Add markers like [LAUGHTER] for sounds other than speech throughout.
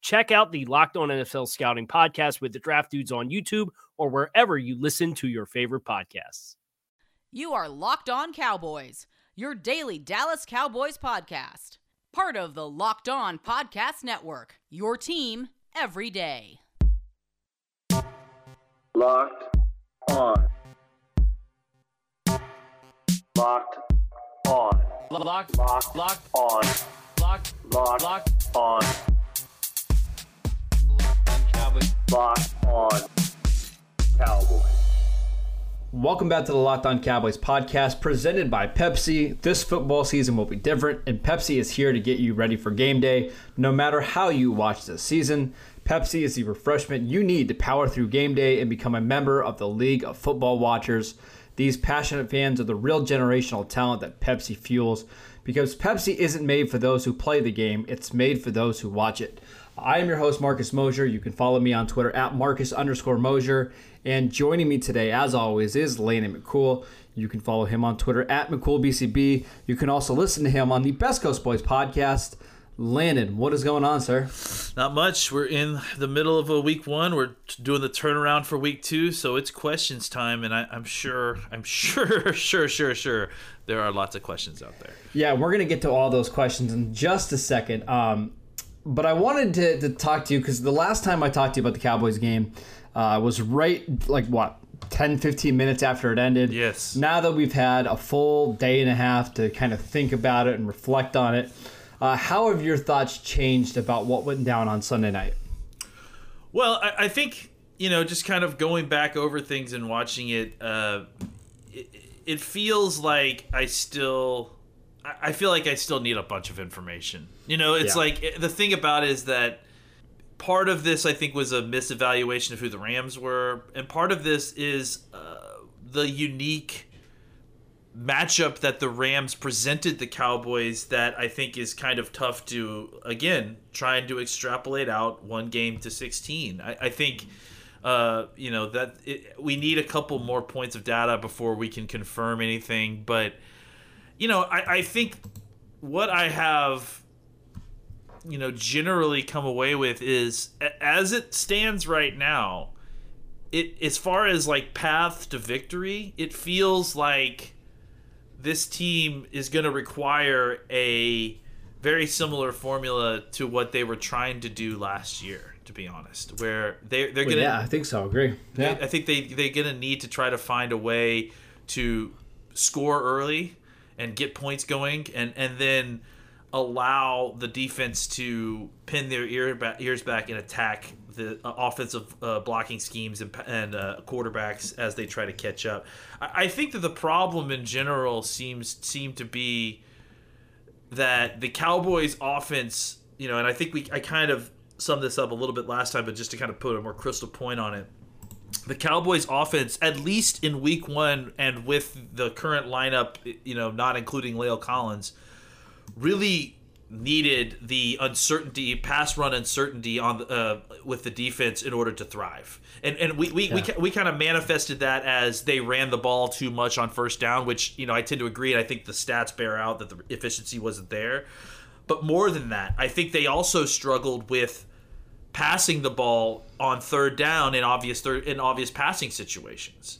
Check out the Locked On NFL Scouting podcast with the Draft Dudes on YouTube or wherever you listen to your favorite podcasts. You are Locked On Cowboys, your daily Dallas Cowboys podcast. Part of the Locked On Podcast Network, your team every day. Locked on. Locked on. Locked, Locked locked, on. locked, Locked locked. on. Cowboys. Locked on. Cowboys. Welcome back to the Locked On Cowboys podcast presented by Pepsi. This football season will be different, and Pepsi is here to get you ready for game day no matter how you watch this season. Pepsi is the refreshment you need to power through game day and become a member of the League of Football Watchers. These passionate fans are the real generational talent that Pepsi fuels because Pepsi isn't made for those who play the game, it's made for those who watch it. I am your host, Marcus Mosher. You can follow me on Twitter at Marcus underscore Mosher. And joining me today, as always, is Landon McCool. You can follow him on Twitter at McCoolBCB. You can also listen to him on the Best Coast Boys podcast. Landon, what is going on, sir? Not much. We're in the middle of a week one. We're doing the turnaround for week two, so it's questions time, and I, I'm sure, I'm [LAUGHS] sure, sure, sure, sure, there are lots of questions out there. Yeah, we're going to get to all those questions in just a second. Um, but I wanted to, to talk to you because the last time I talked to you about the Cowboys game uh, was right, like, what, 10, 15 minutes after it ended. Yes. Now that we've had a full day and a half to kind of think about it and reflect on it, uh, how have your thoughts changed about what went down on Sunday night? Well, I, I think you know, just kind of going back over things and watching it, uh, it, it feels like I still, I feel like I still need a bunch of information. You know, it's Yeah. like the thing about it is that part of this I think was a misevaluation of who the Rams were, and part of this is uh, the unique matchup that the Rams presented the Cowboys that I think is kind of tough to again trying to extrapolate out one game to 16. I, I think uh, you know that it, we need a couple more points of data before we can confirm anything. But you know, I, I think what I have you know generally come away with is as it stands right now it as far as like path to victory it feels like this team is going to require a very similar formula to what they were trying to do last year to be honest where they they're going to yeah, I think so. I Agree. Yeah. I think they they're gonna need to try to find a way to score early and get points going, and and then allow the defense to pin their ear ears back and attack the uh, offensive uh, blocking schemes and, and uh, quarterbacks as they try to catch up. I, I think that the problem in general seems seem to be that the Cowboys offense, you know, and I think we I kind of summed this up a little bit last time, but just to kind of put a more crystal point on it. The Cowboys offense, at least in week one and with the current lineup, you know, not including La'el Collins, really needed the uncertainty, pass run uncertainty on the, uh, with the defense in order to thrive. And and we we, we, we kind of manifested that as they ran the ball too much on first down, which you know I tend to agree, and I think the stats bear out that the efficiency wasn't there. But more than that, I think they also struggled with passing the ball on third down in obvious third in obvious passing situations.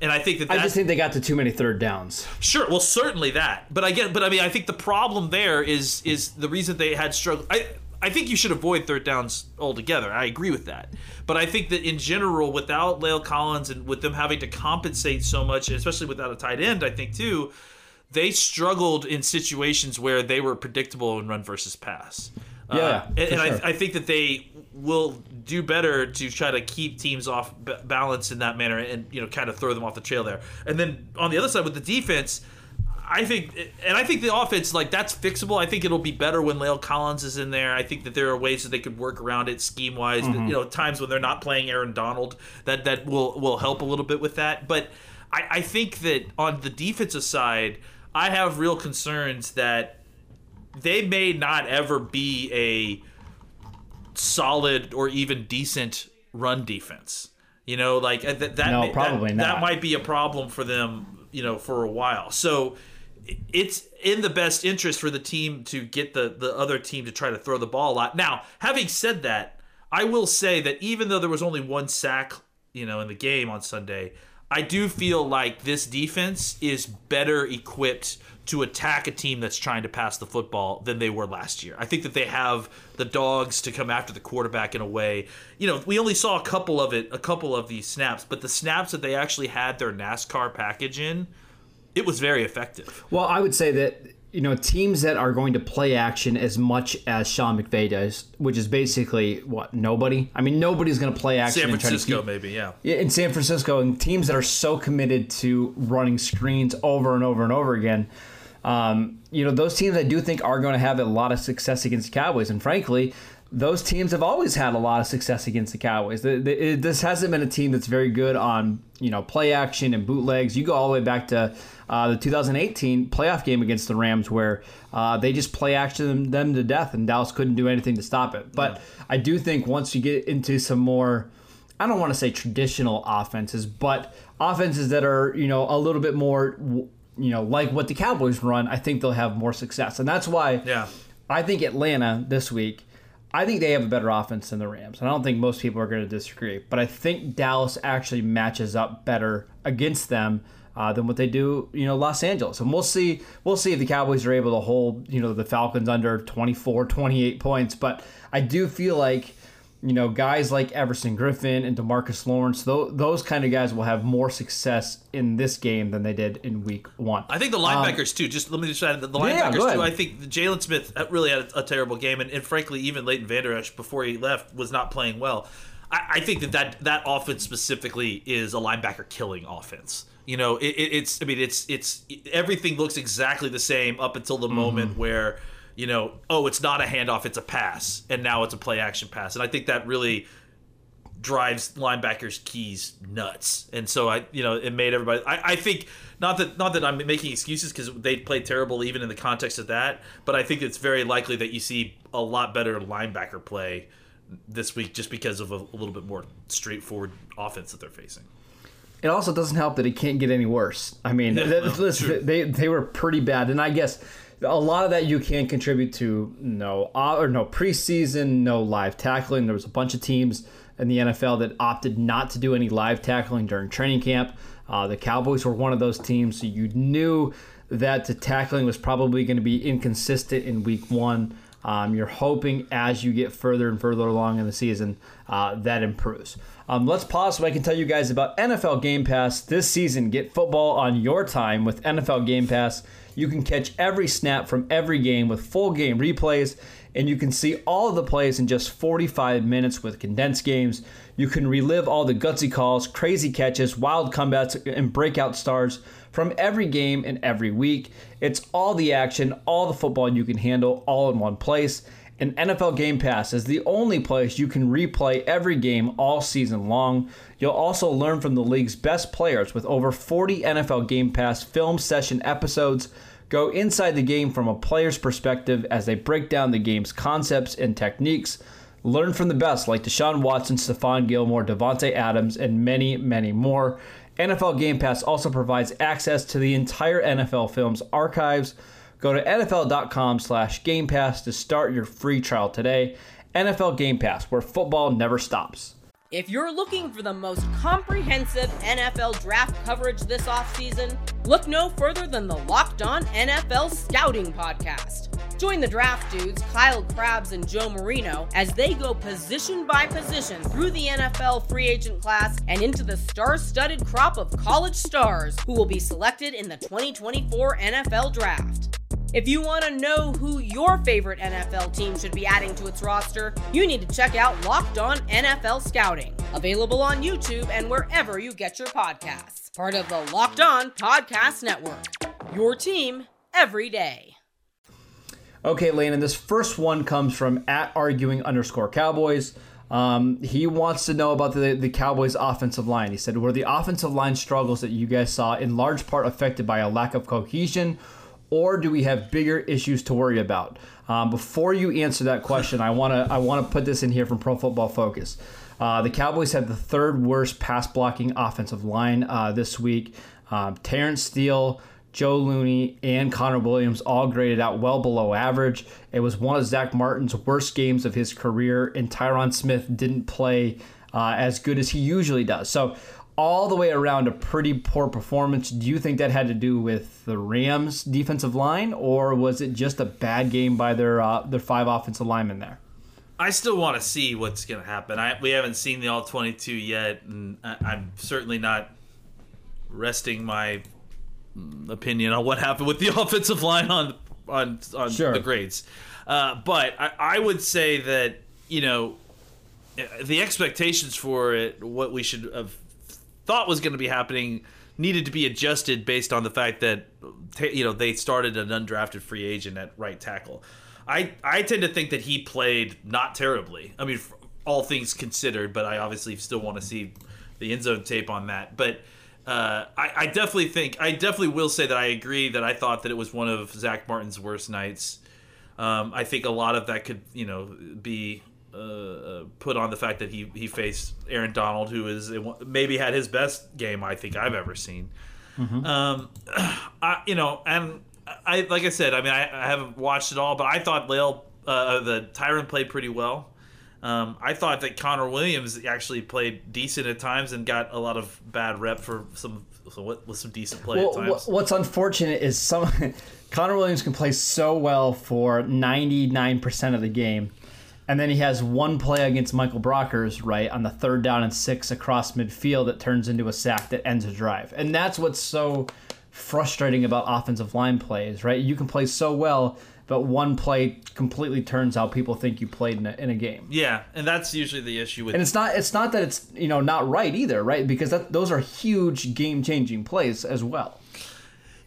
And I think that I just think they got to too many third downs. Sure, well, certainly that. But again, but I mean, I think the problem there is is the reason they had struggle. I I think you should avoid third downs altogether. I agree with that. But I think that in general, without La'el Collins and with them having to compensate so much, especially without a tight end, I think too, they struggled in situations where they were predictable in run versus pass. Yeah, Uh, and, and sure. I, I think that they will do better to try to keep teams off b- balance in that manner and you know kind of throw them off the trail there. And then on the other side with the defense, I think and I think the offense like that's fixable. I think it'll be better when La'el Collins is in there. I think that there are ways that they could work around it scheme wise. Mm-hmm. You know, times when they're not playing Aaron Donald that that will will help a little bit with that. But I, I think that on the defensive side, I have real concerns that they may not ever be a solid or even decent run defense. You know, like uh, that. that No, that- probably that, not. might be a problem for them. You know, for a while. So it's in the best interest for the team to get the the other team to try to throw the ball a lot. Now, having said that, I will say that even though there was only one sack, you know, in the game on Sunday, I do feel like this defense is better equipped to attack a team that's trying to pass the football than they were last year. I think that they have the dogs to come after the quarterback in a way. You know, we only saw a couple of it, a couple of these snaps, but the snaps that they actually had their NASCAR package in, it was very effective. Well, I would say that you know teams that are going to play action as much as Sean McVay does, which is basically what nobody. I mean, nobody's going to play action. In San and try to Francisco, keep- maybe, yeah. Yeah, in San Francisco, and teams that are so committed to running screens over and over and over again. Um, you know, those teams I do think are going to have a lot of success against the Cowboys, and frankly, those teams have always had a lot of success against the Cowboys. The, the, it, this hasn't been a team that's very good on you know play action and bootlegs. You go all the way back to uh, the 2018 playoff game against the Rams, where uh, they just play action them, them to death, and Dallas couldn't do anything to stop it. But I do think once you get into some more I don't want to say traditional offenses, but offenses that are, you know, a little bit more, you know, like what the Cowboys run, I think they'll have more success. And that's why Yeah. I think Atlanta this week, I think they have a better offense than the Rams. And I don't think most people are going to disagree. But I think Dallas actually matches up better against them. Uh, than what they do, you know, Los Angeles. And we'll see we'll see if the Cowboys are able to hold, you know, the Falcons under 24, 28 points. But I do feel like you know, guys like Everson Griffen and Demarcus Lawrence, those, those kind of guys will have more success in this game than they did in week one. I think the linebackers too. Just let me just add the, the Um, Yeah, linebackers too. I think Jaylon Smith really had a, a terrible game, and, and frankly, even Leighton Vander Esch before he left was not playing well. I, I think that, that that offense specifically is a linebacker killing offense. You know, it, it, it's I mean, it's it's everything looks exactly the same up until the Mm-hmm. moment where you know, oh, it's not a handoff, it's a pass, and now it's a play action pass, and I think that really drives linebackers keys nuts. And so i you know it made everybody i, I think not that not that i'm making excuses because they played terrible even in the context of that but i think it's very likely that you see a lot better linebacker play this week just because of a, a little bit more straightforward offense that they're facing. It also doesn't help that it can't get any worse. I mean, th- no, listen, they they were pretty bad, and I guess a lot of that you can contribute to no uh, or no preseason, no live tackling. There was a bunch of teams in the NFL that opted not to do any live tackling during training camp. Uh, the Cowboys were one of those teams, so you knew that the tackling was probably going to be inconsistent in week one. Um, you're hoping as you get further and further along in the season uh, that improves. Um, let's pause so I can tell you guys about NFL Game Pass this season. Get football on your time with NFL Game Pass. You can catch every snap from every game with full game replays, and you can see all of the plays in just 45 minutes with condensed games. You can relive all the gutsy calls, crazy catches, wild comebacks, and breakout stars from every game and every week. It's all the action, all the football you can handle, all in one place. And NFL Game Pass is the only place you can replay every game all season long. You'll also learn from the league's best players with over 40 NFL Game Pass film session episodes. Go inside the game from a player's perspective as they break down the game's concepts and techniques. Learn from the best like Deshaun Watson, Stephon Gilmore, Davante Adams, and many, many more. NFL Game Pass also provides access to the entire NFL Films archives. Go to NFL.com slash Game Pass to start your free trial today. NFL Game Pass, where football never stops. If you're looking for the most comprehensive NFL draft coverage this offseason, look no further than the Locked On NFL Scouting Podcast. Join the draft dudes, Kyle Crabbs and Joe Marino, as they go position by position through the NFL free agent class and into the star studded crop of college stars who will be selected in the 2024 NFL Draft. If you want to know who your favorite NFL team should be adding to its roster, you need to check out Locked On NFL Scouting, available on YouTube and wherever you get your podcasts. Part of the Locked On Podcast Network. Your team every day. Okay, Landon, this first one comes from at arguing underscore Cowboys. Um, he wants to know about the, the Cowboys' offensive line. He said, Were the offensive line struggles that you guys saw in large part affected by a lack of cohesion or do we have bigger issues to worry about? Um, before you answer that question, I want to I want to put this in here from Pro Football Focus. Uh, the Cowboys had the third worst pass blocking offensive line uh, this week. Um, Terence Steele, Joe Looney, and Connor Williams all graded out well below average. It was one of Zack Martin's worst games of his career, and Tyron Smith didn't play uh, as good as he usually does. So all the way around a pretty poor performance. Do you think that had to do with the Rams' defensive line, or was it just a bad game by their uh, their five offensive linemen there? I still want to see what's going to happen. I, we haven't seen the all 22 yet, and I, I'm certainly not resting my opinion on what happened with the [LAUGHS] offensive line on on on Sure. the grades. Uh, but I, I would say that you know the expectations for it, what we should have thought was going to be happening, needed to be adjusted based on the fact that you know they started an undrafted free agent at right tackle. I I tend to think that he played not terribly. I mean, all things considered, but I obviously still want to see the end zone tape on that. But uh, I, I definitely think I definitely will say that I agree that I thought that it was one of Zack Martin's worst nights. Um, I think a lot of that could you know be uh, uh, put on the fact that he he faced Aaron Donald, who is maybe had his best game I think I've ever seen. Um, [CLEARS THROAT] I, you know, and I like I said, I mean, I, I haven't watched it all, but I thought La'el, uh, the Tyron played pretty well. Um, I thought that Connor Williams actually played decent at times and got a lot of bad rep for some so what, with some decent play Well, at times. what's unfortunate is some [LAUGHS] Connor Williams can play so well for 99% of the game. And then he has one play against Michael Brockers, right, on the third down and six across midfield that turns into a sack that ends a drive. And that's what's so frustrating about offensive line plays, right? You can play so well, but one play completely turns how people think you played in a, in a game. yeah, and that's usually the issue with And it's not it's not that it's you know not right either, right? Because that, those are huge game changing plays as well.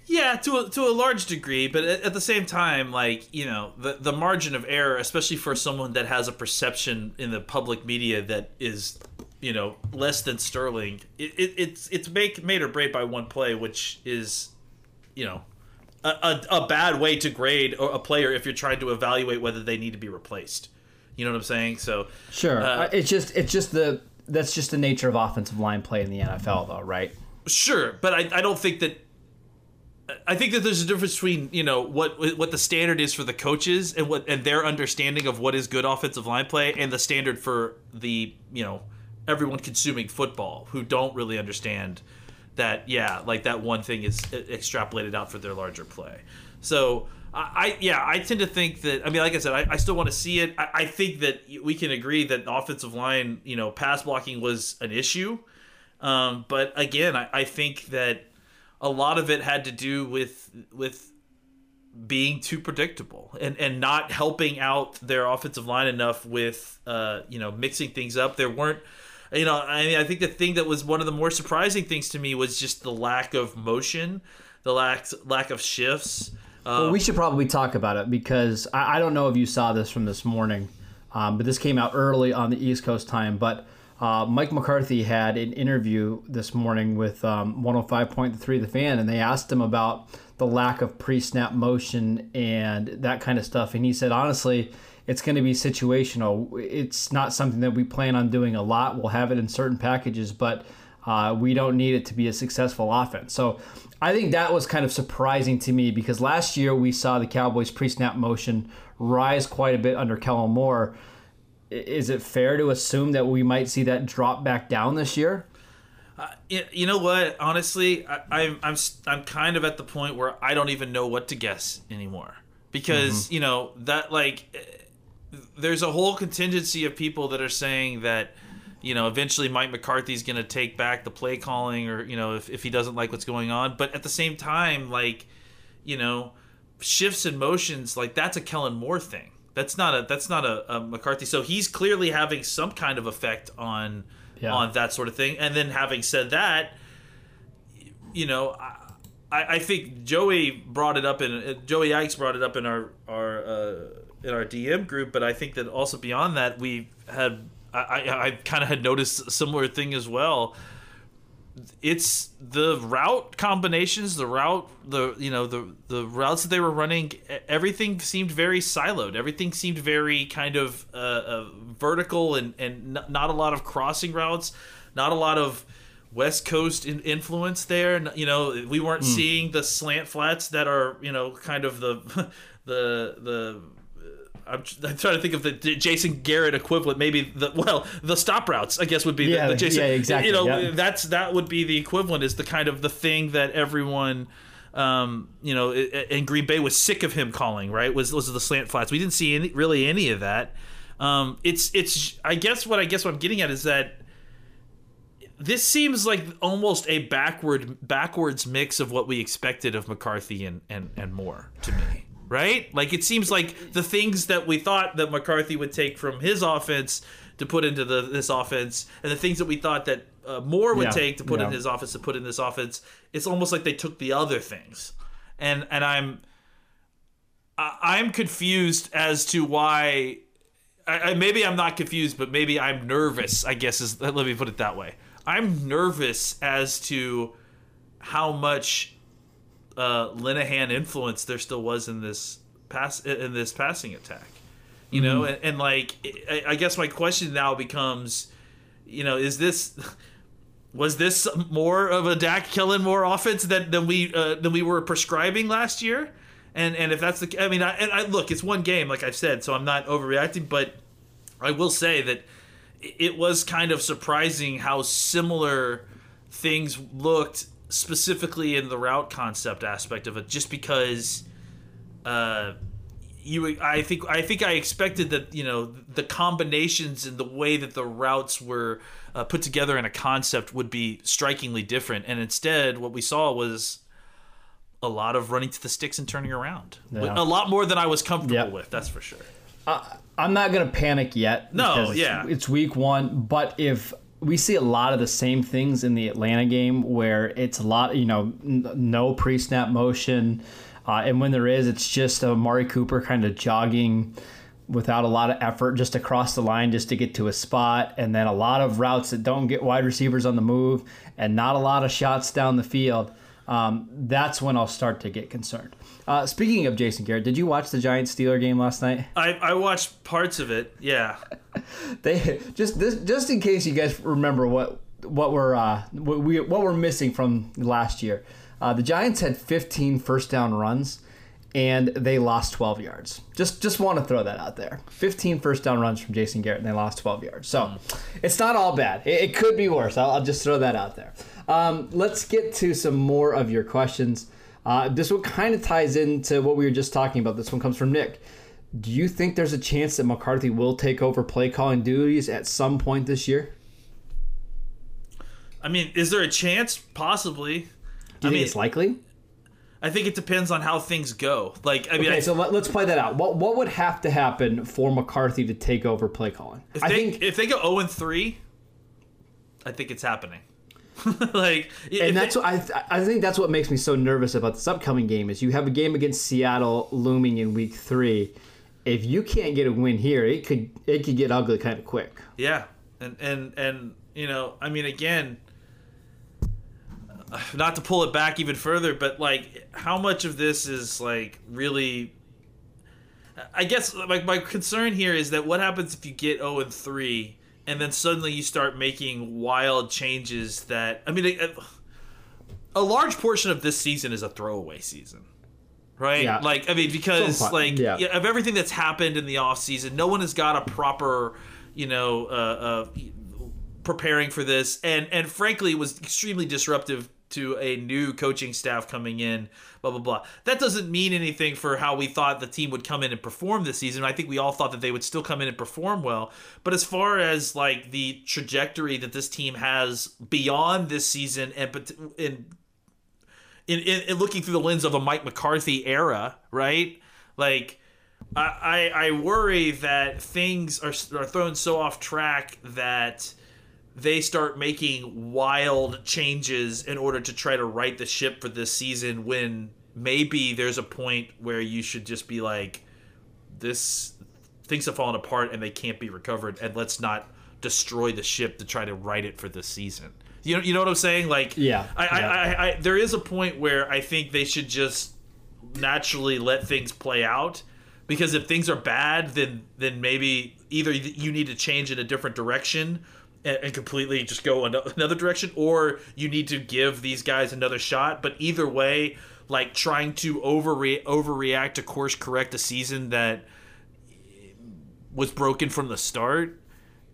Yeah, to a, to a large degree, but at, at the same time, like you know, the the margin of error, especially for someone that has a perception in the public media that is, you know, less than sterling, it, it, it's it's make made or break by one play, which is, you know, a, a, a bad way to grade a player if you're trying to evaluate whether they need to be replaced. You know what I'm saying? So Sure. Uh, it's just it's just the that's just the nature of offensive line play in the NFL though, right? Sure, but I, I don't think that. I think that there's a difference between you know what what the standard is for the coaches and what and their understanding of what is good offensive line play and the standard for the you know everyone consuming football who don't really understand that yeah like that one thing is extrapolated out for their larger play. So I, yeah I tend to think that I mean like I said I, I still want to see it. I, I think that we can agree that offensive line you know pass blocking was an issue. Um, but again, I, I think that a lot of it had to do with with being too predictable and, and not helping out their offensive line enough with uh, you know mixing things up. There weren't you know I mean I think the thing that was one of the more surprising things to me was just the lack of motion, the lack lack of shifts. Um, well, we should probably talk about it because I, I don't know if you saw this from this morning, um, but this came out early on the East Coast time. But uh, Mike McCarthy had an interview this morning with um, 105.3 The Fan, and they asked him about the lack of pre-snap motion and that kind of stuff. And he said, honestly, it's going to be situational. It's not something that we plan on doing a lot. We'll have it in certain packages, but Uh, we don't need it to be a successful offense. So I think that was kind of surprising to me because last year we saw the Cowboys pre snap motion rise quite a bit under Kellen Moore. Is it fair to assume that we might see that drop back down this year? You you know what? Honestly, I, I'm I'm I'm kind of at the point where I don't even know what to guess anymore because you know that like eh, there's a whole contingency of people that are saying that you know eventually Mike McCarthy's going to take back the play calling or you know if if he doesn't like what's going on, but at the same time, like you know shifts and motions like that's a Kellen Moore thing. That's not a that's not a, a McCarthy. So he's clearly having some kind of effect on Yeah. on that sort of thing. And then having said that, you know, I, I think Joey brought it up in Joey Ickes brought it up in our our uh, in our DM group, but I think that also beyond that we had I I, I kind of had noticed a similar thing as well. It's the route combinations, the route, the you know the the routes that they were running. Everything seemed very siloed. Everything seemed very kind of uh, uh, vertical and and n- not a lot of crossing routes, not a lot of West Coast in- influence there. You know, we weren't seeing the slant flats that are you know kind of the [LAUGHS] the the I'm, I'm trying to think of the Jason Garrett equivalent. Maybe the well, the stop routes. I guess would be Yeah, the, the Jason. yeah, exactly, You know, yeah. that's that would be the equivalent. Is the kind of the thing that everyone, um, you know, in Green Bay was sick of him calling. Right? Was was the slant flats? We didn't see any really any of that. Um, it's it's. I guess what I guess what I'm getting at is that this seems like almost a backward backwards mix of what we expected of McCarthy and and and Moore to me. Right? Like it seems like the things that we thought that McCarthy would take from his offense to put into the this offense, and the things that we thought that uh, Moore would Yeah, take to put in his offense to put in this offense, it's almost like they took the other things, and and I'm I- I'm confused as to why. I, I, maybe I'm not confused, but maybe I'm nervous. I guess is let me put it that way. I'm nervous as to how much uh, Linehan influence there still was in this pass in this passing attack. You know, and, and like I, I guess my question now becomes, you know, is this was this more of a Dak Kellen Moore offense than than we uh, than we were prescribing last year? And and if that's the, I mean, I, and I look, it's one game, like I've said, so I'm not overreacting, but I will say that it was kind of surprising how similar things looked specifically in the route concept aspect of it just because uh you I think I think I expected that you know the combinations and the way that the routes were uh, put together in a concept would be strikingly different and instead what we saw was a lot of running to the sticks and turning around Yeah. a lot more than I was comfortable Yep. with that's for sure I'm not gonna panic yet. No, because it's- yeah. it's week one. But if we see a lot of the same things in the Atlanta game, where it's a lot, you know, n- no pre-snap motion, uh, and when there is, it's just Amari Cooper kind of jogging without a lot of effort just across the line just to get to a spot, and then a lot of routes that don't get wide receivers on the move, and not a lot of shots down the field. Um, that's when I'll start to get concerned. Uh, speaking of Jason Garrett, did you watch the Giants Steeler game last night? I, I watched parts of it yeah [LAUGHS] they just this just in case you guys remember what what we're uh, what we what we're missing from last year. Uh, the Giants had 15 first down runs and they lost 12 yards. Just just want to throw that out there. 15 first down runs from Jason Garrett and they lost 12 yards. So it's not all bad. It, it could be worse. I'll, I'll just throw that out there. Um, let's get to some more of your questions. Uh, this one kind of ties into what we were just talking about. This one comes from Nick. Do you think there's a chance that McCarthy will take over play calling duties at some point this year? I mean is there a chance possibly Do you I think mean it's likely? I think it depends on how things go like I mean Okay, I, so let, us play that out. What what would have to happen for McCarthy to take over play calling? if I they think, if they go 0 and 3 I think it's happening [LAUGHS] like and that's they- what I th- I think that's what makes me so nervous about this upcoming game is you have a game against Seattle looming in week three. If you can't get a win here, it could it could get ugly kind of quick. Yeah, and and and you know, I mean, again, uh, not to pull it back even further, but like, how much of this is like really? I guess like my concern here is that what happens if you get zero and three, and then suddenly you start making wild changes that I mean, a, a large portion of this season is a throwaway season. Right? Yeah. Like I mean because part, like yeah. yeah, of everything that's happened in the off season, no one has got a proper, you know, uh, uh preparing for this and and frankly it was extremely disruptive to a new coaching staff coming in blah blah blah. That doesn't mean anything for how we thought the team would come in and perform this season. I think we all thought that they would still come in and perform well. But as far as like the trajectory that this team has beyond this season and in in, in, in looking through the lens of a mike mccarthy era right? Like I, I I worry that things are, are thrown so off track that they start making wild changes in order to try to right the ship for this season when maybe there's a point where you should just be like this things have fallen apart and they can't be recovered and let's not destroy the ship to try to right it for this season. You know you know what i'm saying? Like Yeah, I, yeah. I, I, I there is a point where i think they should just naturally let things play out because if things are bad then then maybe either you need to change in a different direction and, completely just go another direction or you need to give these guys another shot. But either way like trying to overre- overreact to course correct a season that was broken from the start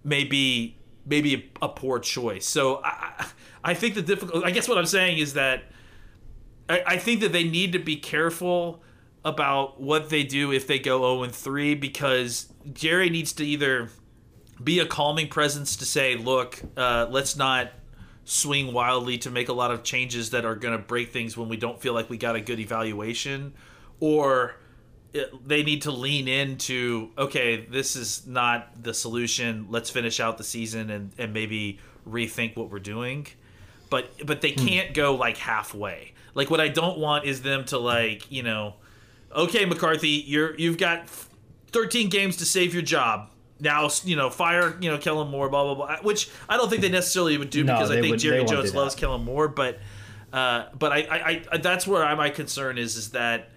maybe maybe a, poor choice. So I, I I think the difficult i guess what i'm saying is that I, I think that they need to be careful about what they do if they go 0 and 3 because Jerry needs to either be a calming presence to say, look, uh, let's not swing wildly to make a lot of changes that are going to break things when we don't feel like we got a good evaluation, or it, they need to lean into, okay, this is not the solution. Let's finish out the season and, and maybe rethink what we're doing but but they can't go like halfway. Like what I don't want is them to like you know, okay McCarthy, you're you've got 13 games to save your job. Now you know fire you know Kellen Moore blah blah blah. Which I don't think they necessarily would do No, because I think would- Jerry Jones loves. Kellen Moore, but uh, but I, I, I that's where I, my concern is is that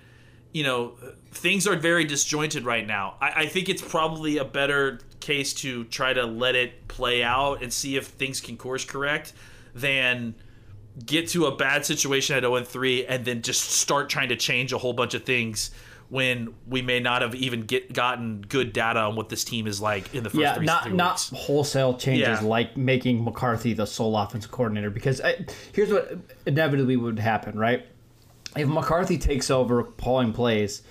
you know things are very disjointed right now. I, I think it's probably a better case to try to let it play out and see if things can course correct than get to a bad situation at 0 and 3 and then just start trying to change a whole bunch of things when we may not have even get gotten good data on what this team is like in the first yeah, three, not three not weeks. wholesale changes Yeah. like making McCarthy the sole offensive coordinator. Because I, here's what inevitably would happen, right? If McCarthy takes over calling plays,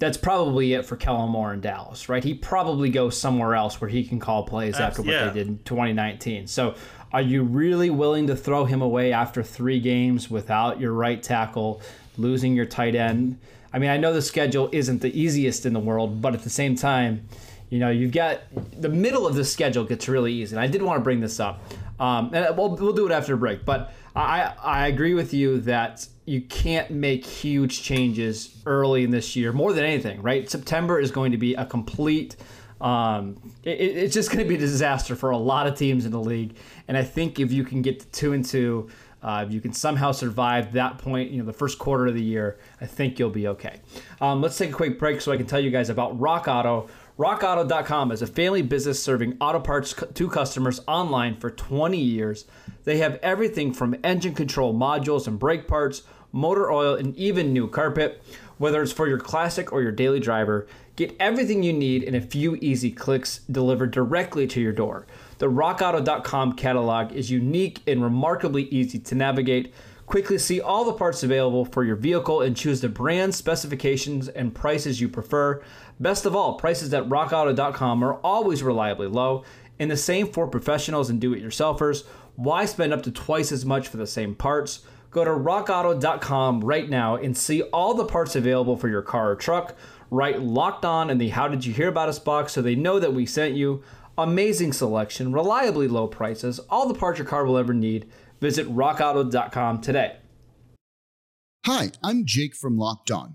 that's probably it for Kellen Moore in Dallas, right? He probably goes somewhere else where he can call plays after what yeah. they did in 2019. So, are you really willing to throw him away after three games without your right tackle, losing your tight end? I mean, I know the schedule isn't the easiest in the world, but at the same time, you know, you've got the middle of the schedule gets really easy. And I did want to bring this up, um, and we'll, we'll do it after the break. But I, I agree with you that you can't make huge changes early in this year, more than anything, right? September is going to be a complete. Um, it- it's just going to be a disaster for a lot of teams in the league, and I think if you can get to two and two, uh, if you can somehow survive that point, you know, the first quarter of the year, I think you'll be okay. Um, let's take a quick break so I can tell you guys about Rock Auto. RockAuto.com is a family business serving auto parts to customers online for 20 years. They have everything from engine control modules and brake parts, motor oil, and even new carpet. Whether it's for your classic or your daily driver, get everything you need in a few easy clicks delivered directly to your door. The RockAuto.com catalog is unique and remarkably easy to navigate. Quickly see all the parts available for your vehicle and choose the brand, specifications, and prices you prefer. Best of all, prices at rockauto.com are always reliably low, and the same for professionals and do it yourselfers. Why spend up to twice as much for the same parts? Go to rockauto.com right now and see all the parts available for your car or truck. Write locked on in the How Did You Hear About Us box so they know that we sent you. Amazing selection, reliably low prices, all the parts your car will ever need. Visit rockauto.com today. Hi, I'm Jake from Locked On.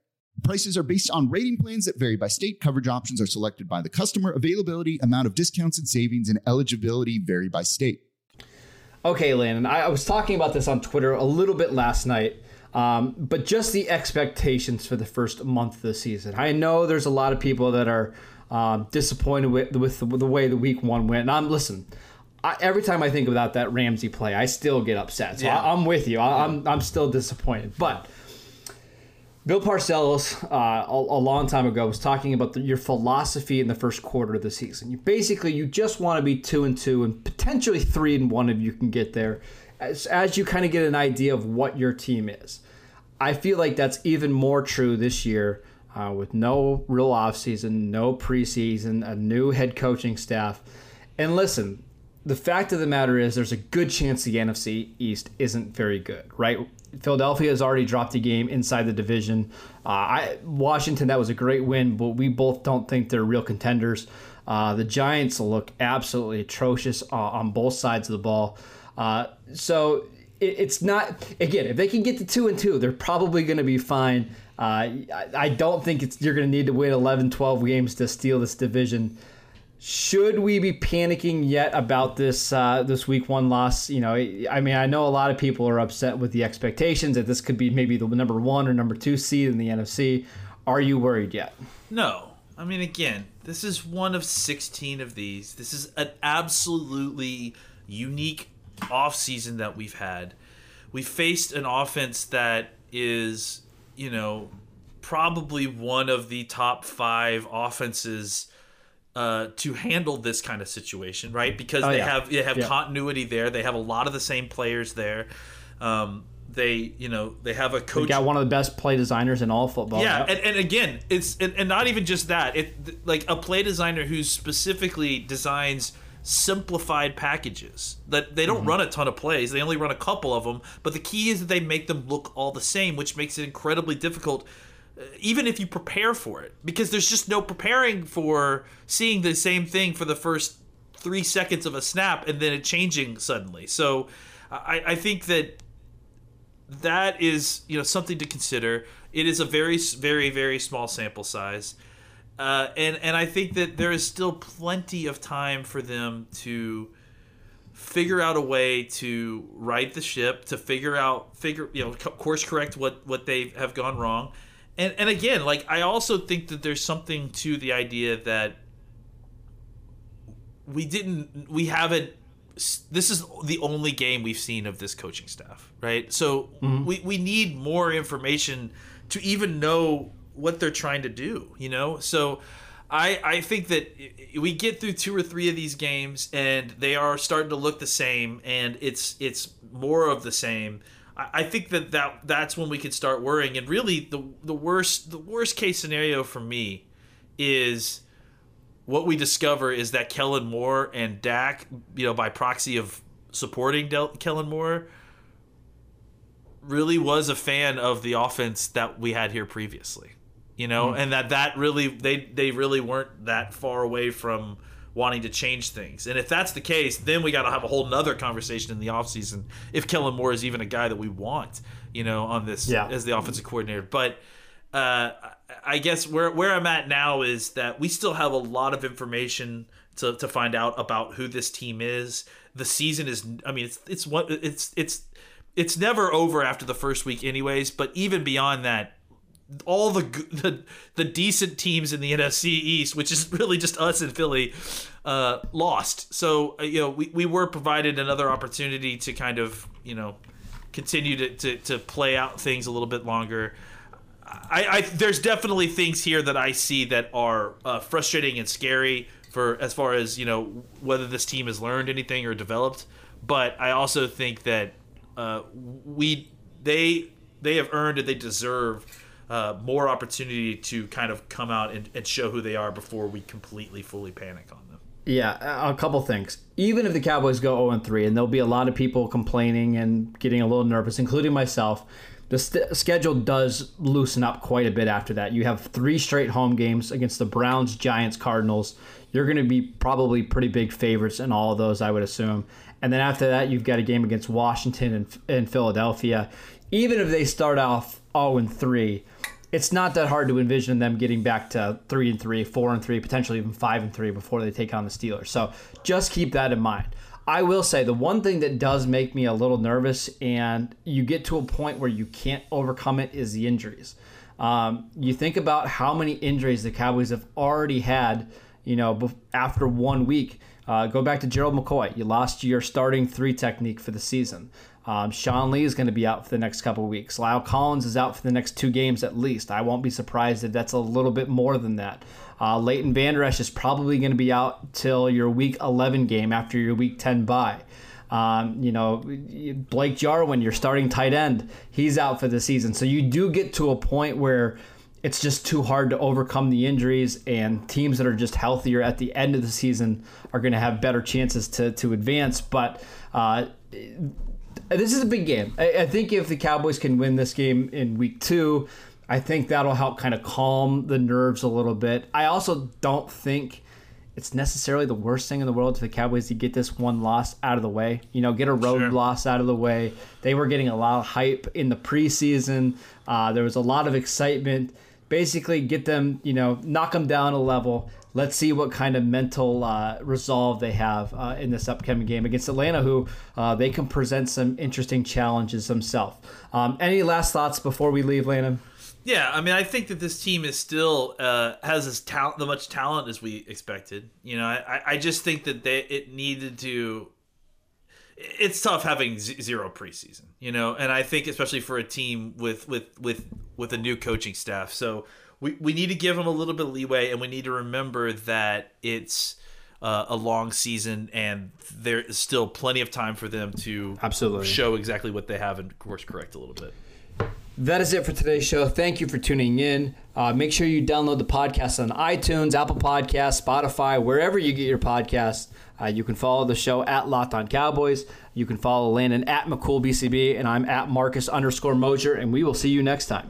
Prices are based on rating plans that vary by state. Coverage options are selected by the customer. Availability, amount of discounts and savings, and eligibility vary by state. Okay, Landon, I, I was talking about this on Twitter a little bit last night, um, but just the expectations for the first month of the season. I know there's a lot of people that are um, disappointed with, with the, the way the week one went. And I'm listen. I, every time I think about that Ramsey play, I still get upset. So Yeah. I, am with you. I, I'm I'm still disappointed, but. Bill Parcells, uh, a, a long time ago, was talking about the, your philosophy in the first quarter of the season. You basically you just want to be two and two, and potentially three and one if you can get there, as, as you kind of get an idea of what your team is. I feel like that's even more true this year uh, with no real offseason, no preseason, a new head coaching staff. And listen, the fact of the matter is there's a good chance the NFC East isn't very good, right? Philadelphia has already dropped a game inside the division. Uh, I, Washington, that was a great win, but we both don't think they're real contenders. Uh, the Giants look absolutely atrocious uh, on both sides of the ball. Uh, so it, it's not again if they can get to two and two, they're probably going to be fine. Uh, I, I don't think it's you're going to need to win 11, 12 games to steal this division. Should we be panicking yet about this uh, this week one loss? You know, I mean, I know a lot of people are upset with the expectations that this could be maybe the number one or number two seed in the NFC. Are you worried yet? No. I mean, again, this is one of 16 of these. This is an absolutely unique offseason that we've had. We faced an offense that is, you know, probably one of the top five offenses uh, to handle this kind of situation, right? Because Oh, they yeah. have they have Yeah. continuity there. They have a lot of the same players there. Um, they, you know, they have a coach. got one of the best play designers in all football. Yeah, Yep. and, and again, it's and, and not even just that. It like a play designer who specifically designs simplified packages that they don't Mm-hmm. run a ton of plays. They only run a couple of them, but the key is that they make them look all the same, which makes it incredibly difficult even if you prepare for it because there's just no preparing for seeing the same thing for the first 3 seconds of a snap and then it changing suddenly. So I, I think that that is you know something to consider. It is a very very very small sample size, uh, and and I think that there is still plenty of time for them to figure out a way to right the ship, to figure out figure you know course correct what what they have gone wrong, and and again like I also think that there's something to the idea that we didn't we haven't this is the only game we've seen of this coaching staff right? So mm-hmm. we, we need more information to even know what they're trying to do you know? So I, I think that we get through two or three of these games and they are starting to look the same and it's it's more of the same I think that, that that's when we could start worrying and really the the worst the worst case scenario for me is what we discover is that Kellen Moore and Dak, you know, by proxy of supporting Del- Kellen Moore, really was a fan of the offense that we had here previously. You know, hmm. and that that really they they really weren't that far away from wanting to change things. And if that's the case, then we got to have a whole nother conversation in the offseason if Kellen Moore is even a guy that we want, you know, on this Yeah. as the offensive coordinator. But uh, I- I guess where where I'm at now is that we still have a lot of information to, to find out about who this team is. The season is, I mean, it's it's what it's it's it's never over after the first week, anyways. But even beyond that, all the [LAUGHS] the, the decent teams in the NFC East, which is [LAUGHS] really just us and Philly, uh, lost. So uh, you know we, we were provided another opportunity to kind of you know continue to, to, to play out things a little bit longer. I, I there's definitely things here that I see that are uh, frustrating and scary for as far as you know whether this team has learned anything or developed. But I also think that uh, we they they have earned and they deserve uh, more opportunity to kind of come out and, and show who they are before we completely fully panic on them. Yeah, a couple things. Even if the Cowboys go 0 3, and there'll be a lot of people complaining and getting a little nervous, including myself, the st- schedule does loosen up quite a bit after that. You have three straight home games against the Browns, Giants, Cardinals. You're going to be probably pretty big favorites in all of those, I would assume. And then after that, you've got a game against Washington and, and Philadelphia. Even if they start off 0 3, it's not that hard to envision them getting back to three and three, four and three, potentially even five and three before they take on the Steelers. So just keep that in mind. I will say the one thing that does make me a little nervous, and you get to a point where you can't overcome it, is the injuries. Um, you think about how many injuries the Cowboys have already had, you know, after one week. Uh, go back to Gerald McCoy. You lost your starting three technique for the season. Um, Sean Lee is going to be out for the next couple weeks. La'el Collins is out for the next two games at least. I won't be surprised if that's a little bit more than that. Uh, Leighton Vander Esch is probably going to be out till your Week 11 game after your Week 10 bye. Um, you know, Blake Jarwin, your starting tight end, he's out for the season. So you do get to a point where it's just too hard to overcome the injuries, and teams that are just healthier at the end of the season are going to have better chances to, to advance. But uh, this is a big game. I, I, think if the Cowboys can win this game in week two, I think that'll help kind of calm the nerves a little bit. I also don't think it's necessarily the worst thing in the world for the Cowboys to get this one loss out of the way. You know, get a road sure. loss out of the way. They were getting a lot of hype in the preseason. Uh, there was a lot of excitement. Basically, get them, you know, knock them down a level let's see what kind of mental uh, resolve they have uh, in this upcoming game against Atlanta, who uh, they can present some interesting challenges themselves. Um, any last thoughts before we leave, Landon? Yeah, I mean, I think that this team is still uh, has as talent, the much talent as we expected. You know, I, I just think that they it needed to. It's tough having zero preseason, you know, and I think especially for a team with with with with a new coaching staff. So we, we need to give them a little bit of leeway, and we need to remember that it's uh, a long season, and there is still plenty of time for them to absolutely show exactly what they have and course correct a little bit. That is it for today's show. Thank you for tuning in. Uh, make sure you download the podcast on iTunes, Apple Podcasts, Spotify, wherever you get your podcasts. Uh, you can follow the show at Locked On Cowboys. You can follow Landon at McCoolBTB, and I'm at Marcus underscore Mosher, and we will see you next time.